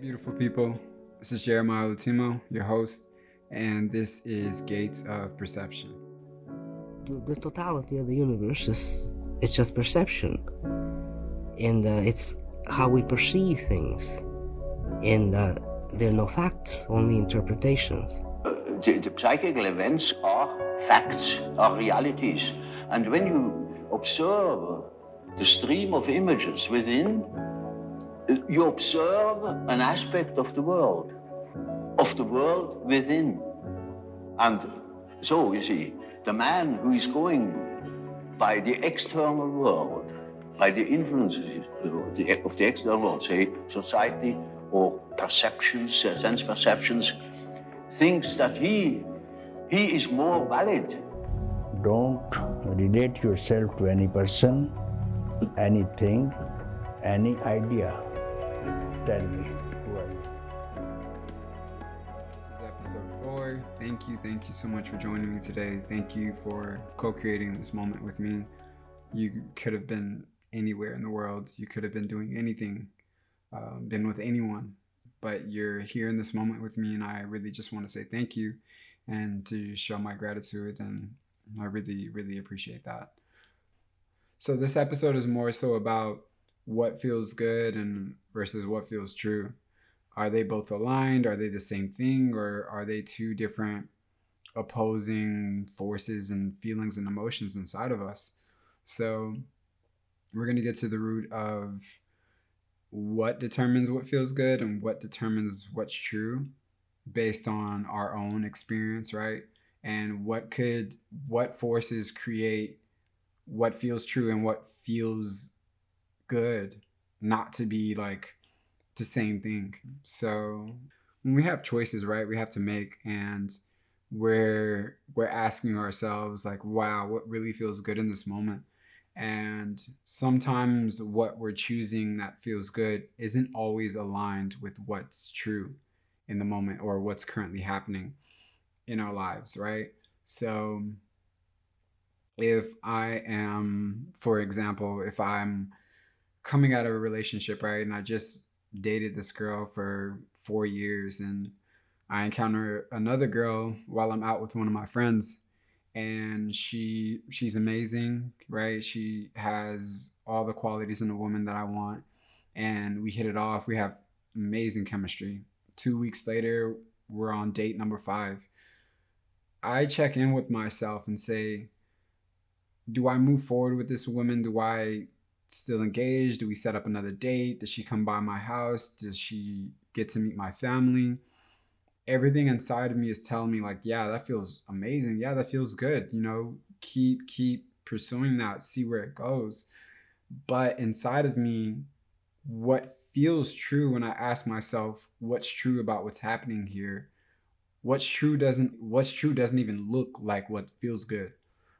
beautiful people. This is Jeremiah Latimo, your host, and this is Gates of Perception. The, the totality of the universe is it's just perception, and uh, it's how we perceive things, and uh, there are no facts, only interpretations. The, the psychical events are facts, are realities, and when you observe the stream of images within, you observe an aspect of the world, of the world within. And so, you see, the man who is going by the external world, by the influences of the external world, say society or perceptions, uh, sense perceptions, thinks that he, he is more valid. Don't relate yourself to any person, anything, any idea. Tell me who are you? This is episode four. Thank you, thank you so much for joining me today. Thank you for co creating this moment with me. You could have been anywhere in the world, you could have been doing anything, uh, been with anyone, but you're here in this moment with me, and I really just want to say thank you and to show my gratitude. And I really, really appreciate that. So, this episode is more so about what feels good and versus what feels true. Are they both aligned? Are they the same thing? Or are they two different opposing forces and feelings and emotions inside of us? So, we're going to get to the root of what determines what feels good and what determines what's true based on our own experience, right? And what could, what forces create what feels true and what feels good not to be like the same thing. So when we have choices, right, we have to make and we're we're asking ourselves like, wow, what really feels good in this moment? And sometimes what we're choosing that feels good isn't always aligned with what's true in the moment or what's currently happening in our lives, right? So if I am, for example, if I'm coming out of a relationship, right? And I just dated this girl for four years and I encounter another girl while I'm out with one of my friends and she she's amazing, right? She has all the qualities in a woman that I want and we hit it off. We have amazing chemistry. 2 weeks later, we're on date number 5. I check in with myself and say, do I move forward with this woman? Do I still engaged? Do we set up another date? Does she come by my house? Does she get to meet my family? Everything inside of me is telling me like, yeah, that feels amazing. Yeah, that feels good. You know, keep keep pursuing that, see where it goes. But inside of me, what feels true when I ask myself what's true about what's happening here, what's true doesn't what's true doesn't even look like what feels good.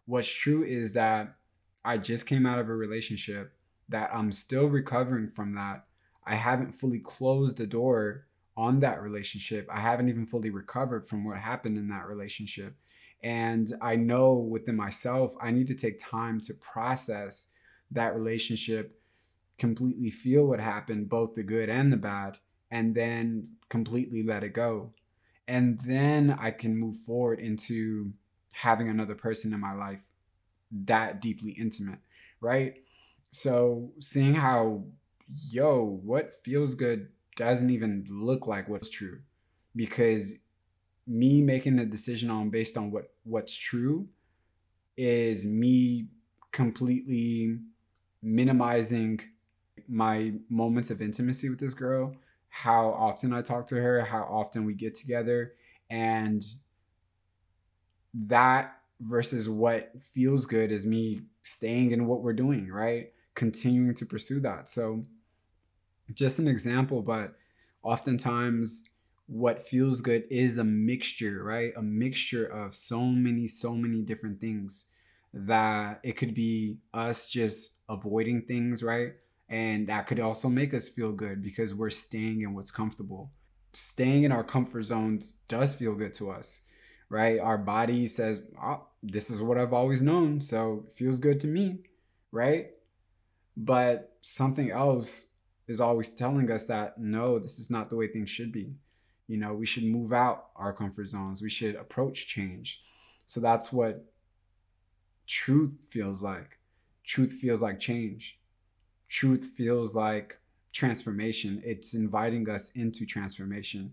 What's true is that I just came out of a relationship that I'm still recovering from that. I haven't fully closed the door on that relationship. I haven't even fully recovered from what happened in that relationship. And I know within myself, I need to take time to process that relationship, completely feel what happened, both the good and the bad, and then completely let it go. And then I can move forward into having another person in my life that deeply intimate, right? So seeing how, yo, what feels good doesn't even look like what's true. Because me making a decision on based on what what's true is me completely minimizing my moments of intimacy with this girl how often i talk to her how often we get together and that versus what feels good is me staying in what we're doing right continuing to pursue that. So, just an example, but oftentimes what feels good is a mixture, right? A mixture of so many, so many different things that it could be us just avoiding things, right? And that could also make us feel good because we're staying in what's comfortable. Staying in our comfort zones does feel good to us, right? Our body says, oh, this is what I've always known. So it feels good to me, right? But something else is always telling us that no, this is not the way things should be. You know, we should move out our comfort zones. We should approach change. So that's what truth feels like. Truth feels like change. Truth feels like transformation. It's inviting us into transformation.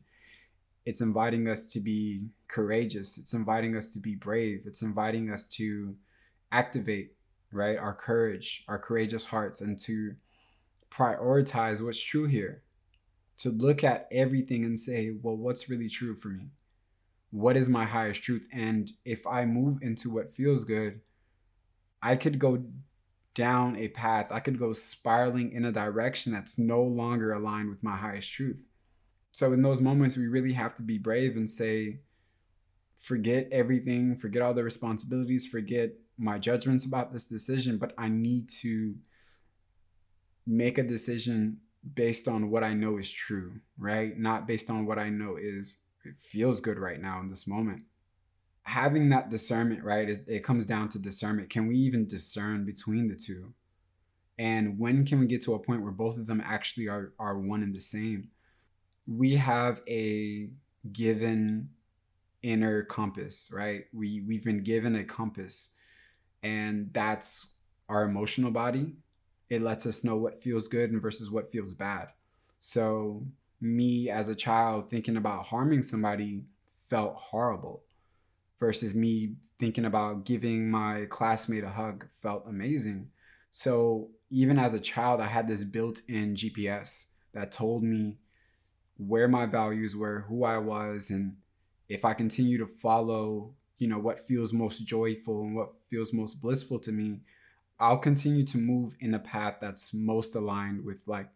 It's inviting us to be courageous. It's inviting us to be brave. It's inviting us to activate, right, our courage, our courageous hearts, and to prioritize what's true here. To look at everything and say, well, what's really true for me? What is my highest truth? And if I move into what feels good, I could go down a path, I could go spiraling in a direction that's no longer aligned with my highest truth. So, in those moments, we really have to be brave and say, forget everything, forget all the responsibilities, forget my judgments about this decision, but I need to make a decision based on what I know is true, right? Not based on what I know is it feels good right now in this moment having that discernment, right, is it comes down to discernment. Can we even discern between the two? And when can we get to a point where both of them actually are are one and the same? We have a given inner compass, right? We we've been given a compass and that's our emotional body. It lets us know what feels good and versus what feels bad. So me as a child thinking about harming somebody felt horrible versus me thinking about giving my classmate a hug felt amazing. So even as a child, I had this built in GPS that told me where my values were, who I was, and if I continue to follow, you know, what feels most joyful and what feels most blissful to me, I'll continue to move in a path that's most aligned with like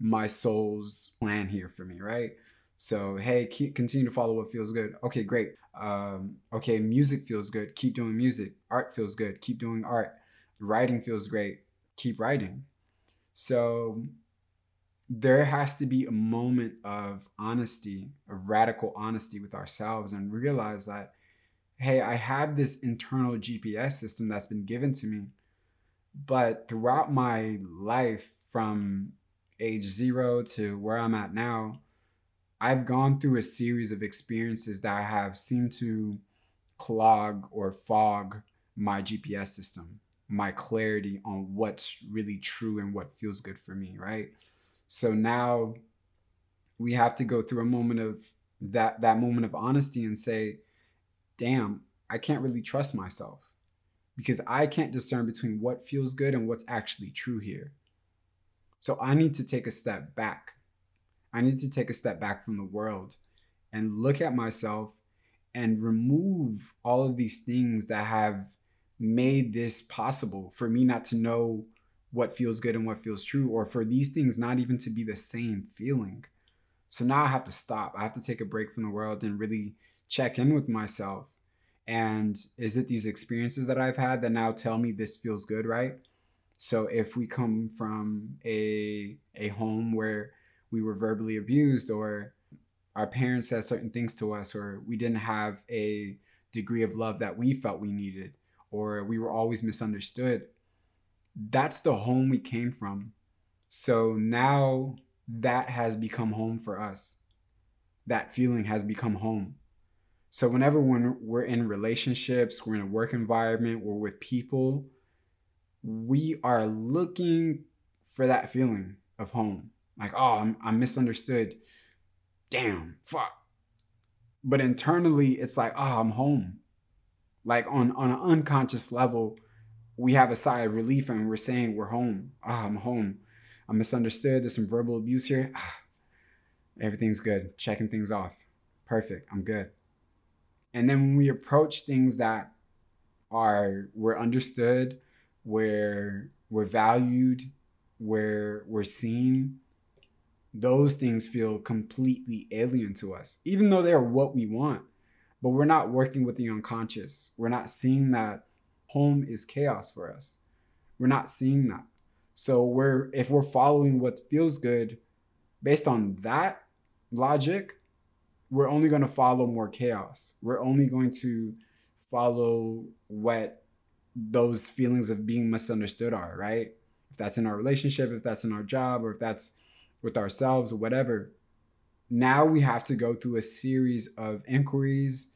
my soul's plan here for me, right? So, hey, keep, continue to follow what feels good. Okay, great. Um, okay, music feels good. Keep doing music. Art feels good. Keep doing art. Writing feels great. Keep writing. So, there has to be a moment of honesty, of radical honesty with ourselves, and realize that, hey, I have this internal GPS system that's been given to me. But throughout my life, from age zero to where I'm at now, I've gone through a series of experiences that have seemed to clog or fog my GPS system, my clarity on what's really true and what feels good for me, right? So now we have to go through a moment of that that moment of honesty and say, "Damn, I can't really trust myself." Because I can't discern between what feels good and what's actually true here. So I need to take a step back I need to take a step back from the world and look at myself and remove all of these things that have made this possible for me not to know what feels good and what feels true, or for these things not even to be the same feeling. So now I have to stop. I have to take a break from the world and really check in with myself. And is it these experiences that I've had that now tell me this feels good, right? So if we come from a a home where we were verbally abused or our parents said certain things to us or we didn't have a degree of love that we felt we needed or we were always misunderstood that's the home we came from so now that has become home for us that feeling has become home so whenever when we're in relationships we're in a work environment we're with people we are looking for that feeling of home like, oh, I'm, I'm misunderstood. Damn, fuck. But internally, it's like, oh, I'm home. Like on, on an unconscious level, we have a sigh of relief and we're saying we're home. Ah, oh, I'm home. I'm misunderstood. There's some verbal abuse here. Ah, everything's good. Checking things off. Perfect. I'm good. And then when we approach things that are we're understood, where we're valued, where we're seen, those things feel completely alien to us, even though they're what we want. But we're not working with the unconscious. We're not seeing that home is chaos for us. We're not seeing that. So we're if we're following what feels good based on that logic, we're only going to follow more chaos. We're only going to follow what those feelings of being misunderstood are, right? If that's in our relationship, if that's in our job, or if that's with ourselves, or whatever. Now we have to go through a series of inquiries,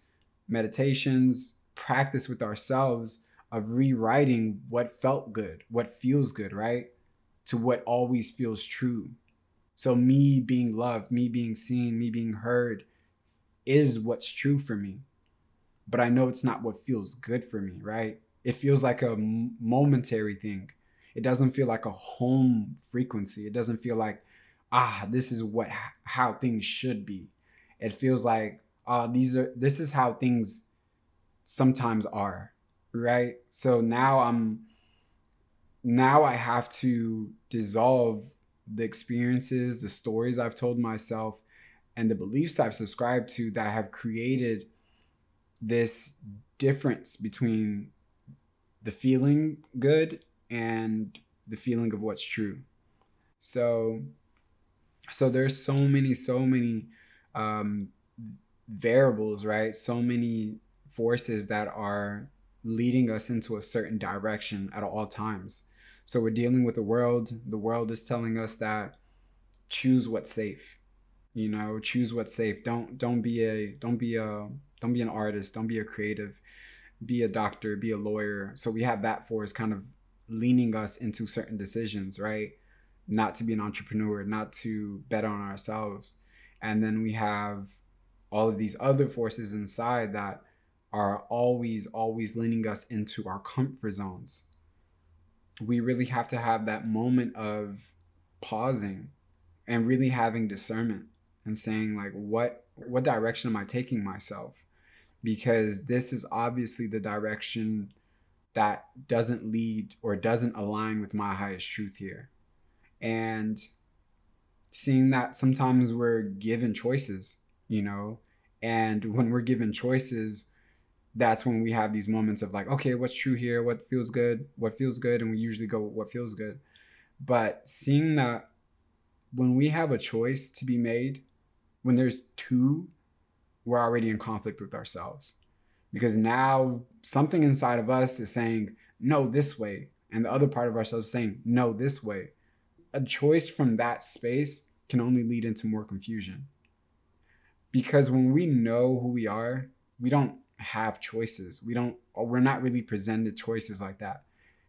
meditations, practice with ourselves of rewriting what felt good, what feels good, right? To what always feels true. So, me being loved, me being seen, me being heard is what's true for me. But I know it's not what feels good for me, right? It feels like a momentary thing. It doesn't feel like a home frequency. It doesn't feel like, ah, this is what how things should be. It feels like, ah, these are this is how things sometimes are, right? So now I'm now I have to dissolve the experiences, the stories I've told myself, and the beliefs I've subscribed to that have created this difference between the feeling good and the feeling of what's true. So, so there's so many, so many um, variables, right? So many forces that are leading us into a certain direction at all times. So we're dealing with the world. The world is telling us that choose what's safe. You know, choose what's safe. Don't don't be a don't be a don't be an artist. Don't be a creative. Be a doctor. Be a lawyer. So we have that force kind of leaning us into certain decisions, right? Not to be an entrepreneur, not to bet on ourselves. And then we have all of these other forces inside that are always, always leaning us into our comfort zones. We really have to have that moment of pausing and really having discernment and saying like what what direction am I taking myself? Because this is obviously the direction that doesn't lead or doesn't align with my highest truth here. And seeing that sometimes we're given choices, you know, and when we're given choices, that's when we have these moments of like, okay, what's true here? What feels good? What feels good? And we usually go what feels good. But seeing that when we have a choice to be made, when there's two, we're already in conflict with ourselves. Because now something inside of us is saying, no, this way. And the other part of ourselves is saying, no, this way. A choice from that space can only lead into more confusion. Because when we know who we are, we don't have choices. We don't, we're not really presented choices like that.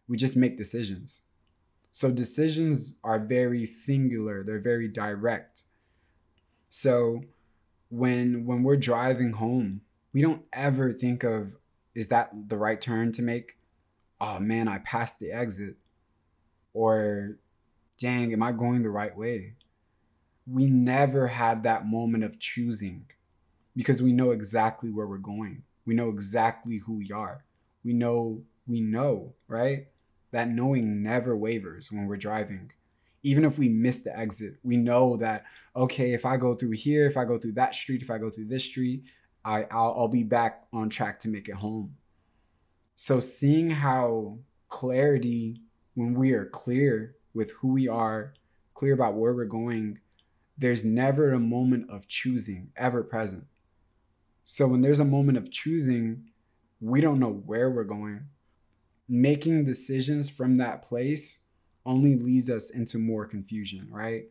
We just make decisions. So decisions are very singular, they're very direct. So when when we're driving home, we don't ever think of is that the right turn to make? Oh man, I passed the exit. Or dang, am I going the right way? We never had that moment of choosing because we know exactly where we're going. We know exactly who we are. We know, we know, right? That knowing never wavers when we're driving. Even if we miss the exit, we know that, okay, if I go through here, if I go through that street, if I go through this street, I, I'll, I'll be back on track to make it home. So seeing how clarity, when we are clear with who we are, clear about where we're going, there's never a moment of choosing ever present. So when there's a moment of choosing, we don't know where we're going. Making decisions from that place only leads us into more confusion, right?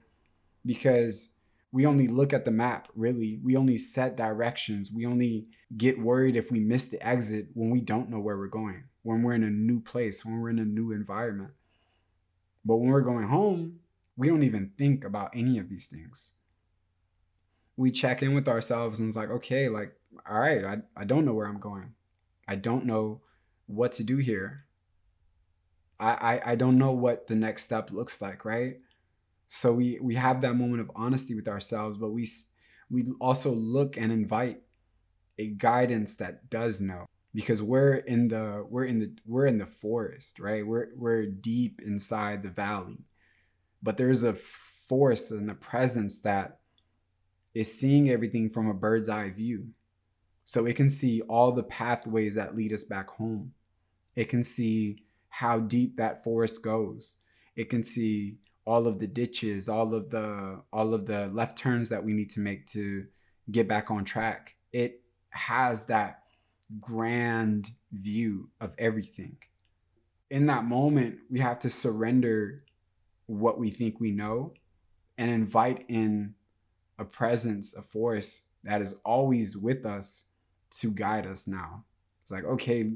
Because we only look at the map, really. We only set directions. We only get worried if we miss the exit when we don't know where we're going, when we're in a new place, when we're in a new environment. But when we're going home, we don't even think about any of these things. We check in with ourselves and it's like, okay, like all right, I, I don't know where I'm going. I don't know what to do here. I, I, I don't know what the next step looks like, right? So we, we have that moment of honesty with ourselves, but we, we also look and invite a guidance that does know because we're in the we're in the we're in the forest right we're we're deep inside the valley but there's a force and a presence that is seeing everything from a bird's eye view so it can see all the pathways that lead us back home. It can see how deep that forest goes. It can see all of the ditches, all of the all of the left turns that we need to make to get back on track. It has that grand view of everything. In that moment, we have to surrender what we think we know and invite in a presence, a force that is always with us to guide us now. It's like, okay,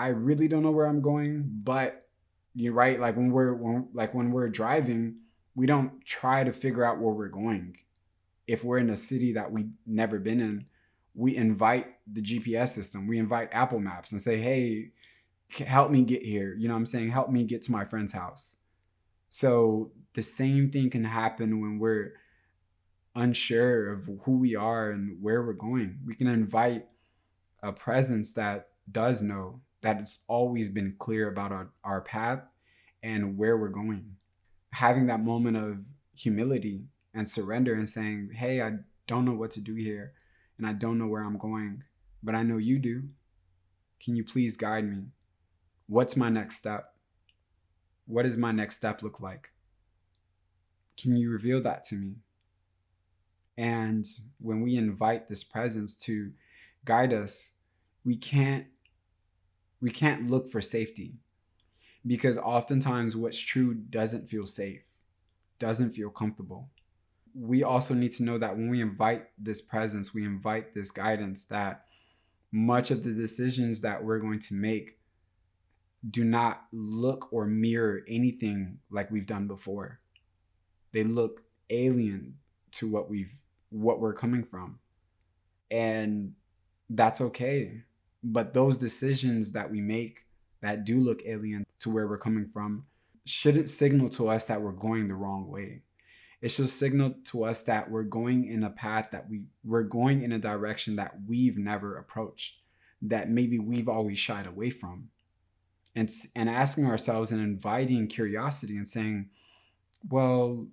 I really don't know where I'm going, but you're right. Like when we're when, like when we're driving, we don't try to figure out where we're going. If we're in a city that we've never been in, we invite the GPS system. We invite Apple Maps and say, "Hey, help me get here." You know, I'm saying, "Help me get to my friend's house." So the same thing can happen when we're unsure of who we are and where we're going. We can invite a presence that does know that it's always been clear about our, our path and where we're going. Having that moment of humility and surrender and saying, Hey, I don't know what to do here and I don't know where I'm going, but I know you do. Can you please guide me? What's my next step? What does my next step look like? Can you reveal that to me? And when we invite this presence to guide us, we can't we can't look for safety because oftentimes what's true doesn't feel safe, doesn't feel comfortable. We also need to know that when we invite this presence, we invite this guidance that much of the decisions that we're going to make do not look or mirror anything like we've done before. They look alien to what we've what we're coming from. And that's okay but those decisions that we make that do look alien to where we're coming from shouldn't signal to us that we're going the wrong way. It should signal to us that we're going in a path that we we're going in a direction that we've never approached, that maybe we've always shied away from. And and asking ourselves and inviting curiosity and saying, well,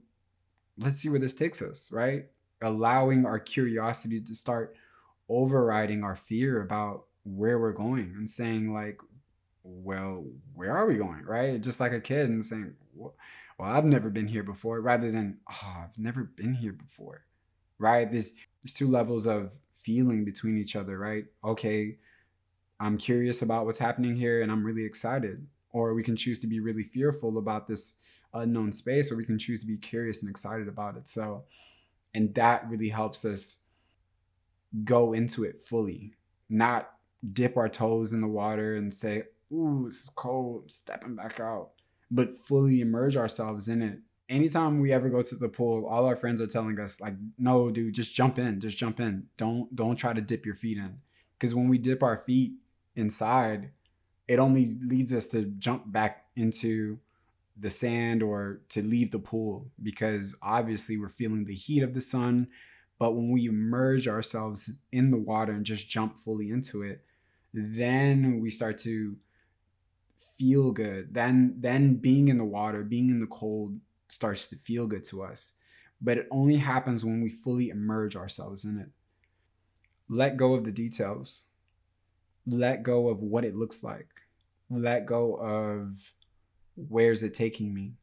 let's see where this takes us, right? Allowing our curiosity to start overriding our fear about where we're going and saying like well where are we going? Right? Just like a kid and saying well i've never been here before rather than oh i've never been here before. Right? There's there's two levels of feeling between each other right? Okay i'm curious about what's happening here and i'm really excited. Or we can choose to be really fearful about this unknown space or we can choose to be curious and excited about it. So and that really helps us go into it fully not dip our toes in the water and say, ooh, this is cold, I'm stepping back out, but fully immerse ourselves in it. Anytime we ever go to the pool, all our friends are telling us, like, no, dude, just jump in, just jump in. Don't don't try to dip your feet in. Because when we dip our feet inside, it only leads us to jump back into the sand or to leave the pool because obviously we're feeling the heat of the sun. But when we immerse ourselves in the water and just jump fully into it, then we start to feel good. Then then being in the water, being in the cold starts to feel good to us. But it only happens when we fully immerse ourselves in it. Let go of the details. Let go of what it looks like. Let go of where's it taking me.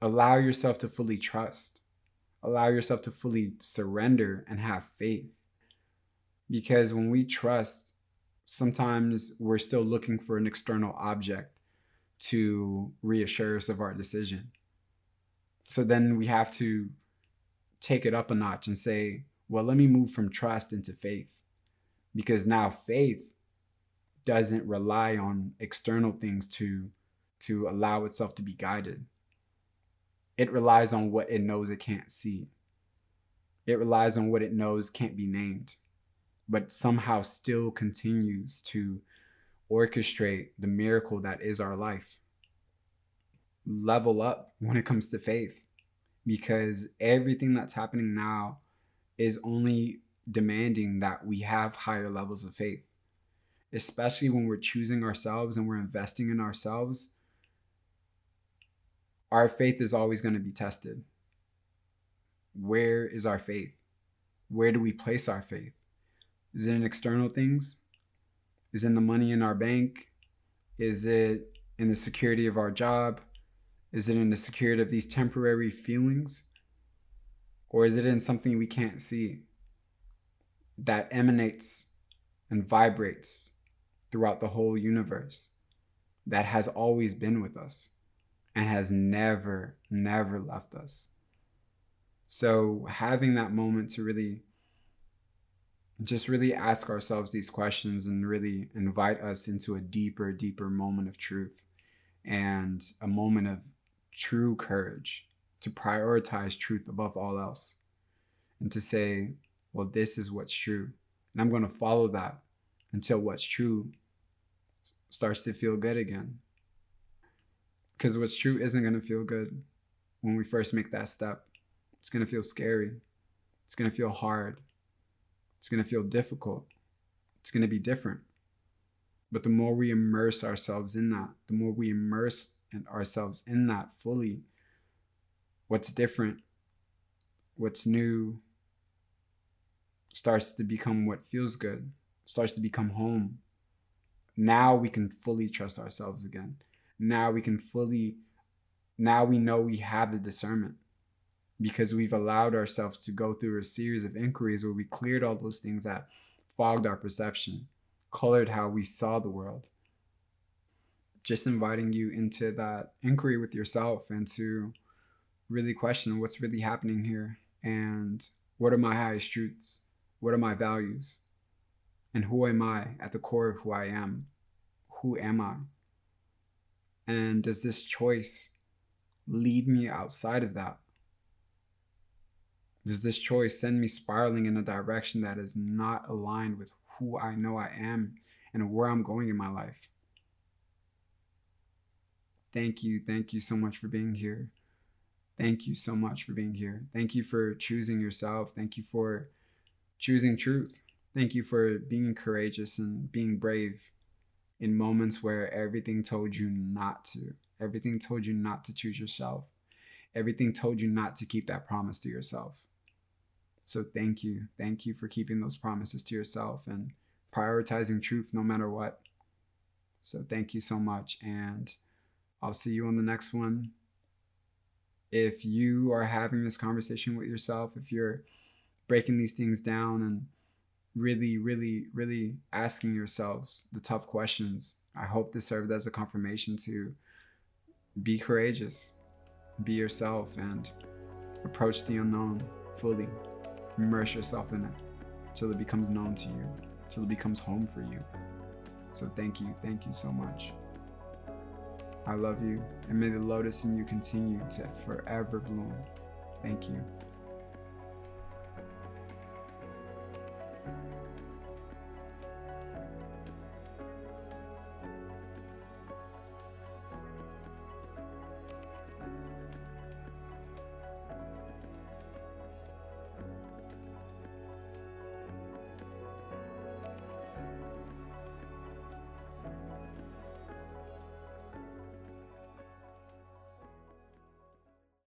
Allow yourself to fully trust. Allow yourself to fully surrender and have faith. Because when we trust, sometimes we're still looking for an external object to reassure us of our decision. So then we have to take it up a notch and say, well, let me move from trust into faith. Because now faith doesn't rely on external things to to allow itself to be guided. It relies on what it knows it can't see. It relies on what it knows can't be named but somehow still continues to orchestrate the miracle that is our life. Level up when it comes to faith because everything that's happening now is only demanding that we have higher levels of faith, especially when we're choosing ourselves and we're investing in ourselves. Our faith is always going to be tested. Where is our faith? Where do we place our faith? Is it in external things? Is it in the money in our bank? Is it in the security of our job? Is it in the security of these temporary feelings? Or is it in something we can't see that emanates and vibrates throughout the whole universe that has always been with us and has never, never left us? So, having that moment to really just really ask ourselves these questions and really invite us into a deeper, deeper moment of truth and a moment of true courage to prioritize truth above all else and to say, well, this is what's true. And I'm going to follow that until what's true starts to feel good again. Because what's true isn't going to feel good when we first make that step. It's going to feel scary. It's going to feel hard. It's going to feel difficult. It's going to be different. But the more we immerse ourselves in that, the more we immerse ourselves in that fully, what's different, what's new, starts to become what feels good, starts to become home. Now we can fully trust ourselves again. Now we can fully, now we know we have the discernment because we've allowed ourselves to go through a series of inquiries where we cleared all those things that fogged our perception, colored how we saw the world. Just inviting you into that inquiry with yourself and to really question what's really happening here and what are my highest truths? What are my values? And who am I at the core of who I am? Who am I? And does this choice lead me outside of that? Does this choice send me spiraling in a direction that is not aligned with who I know I am and where I'm going in my life? Thank you. Thank you so much for being here. Thank you so much for being here. Thank you for choosing yourself. Thank you for choosing truth. Thank you for being courageous and being brave in moments where everything told you not to. Everything told you not to choose yourself. Everything told you not to keep that promise to yourself. So thank you. Thank you for keeping those promises to yourself and prioritizing truth no matter what. So thank you so much. And I'll see you on the next one. If you are having this conversation with yourself, if you're breaking these things down and really, really, really asking yourselves the tough questions, I hope this served as a confirmation to be courageous, be yourself, and approach the unknown fully immerse yourself in it till it becomes known to you, till it becomes home for you. So thank you, thank you so much. I love you, and may the lotus in you continue to forever bloom. Thank you.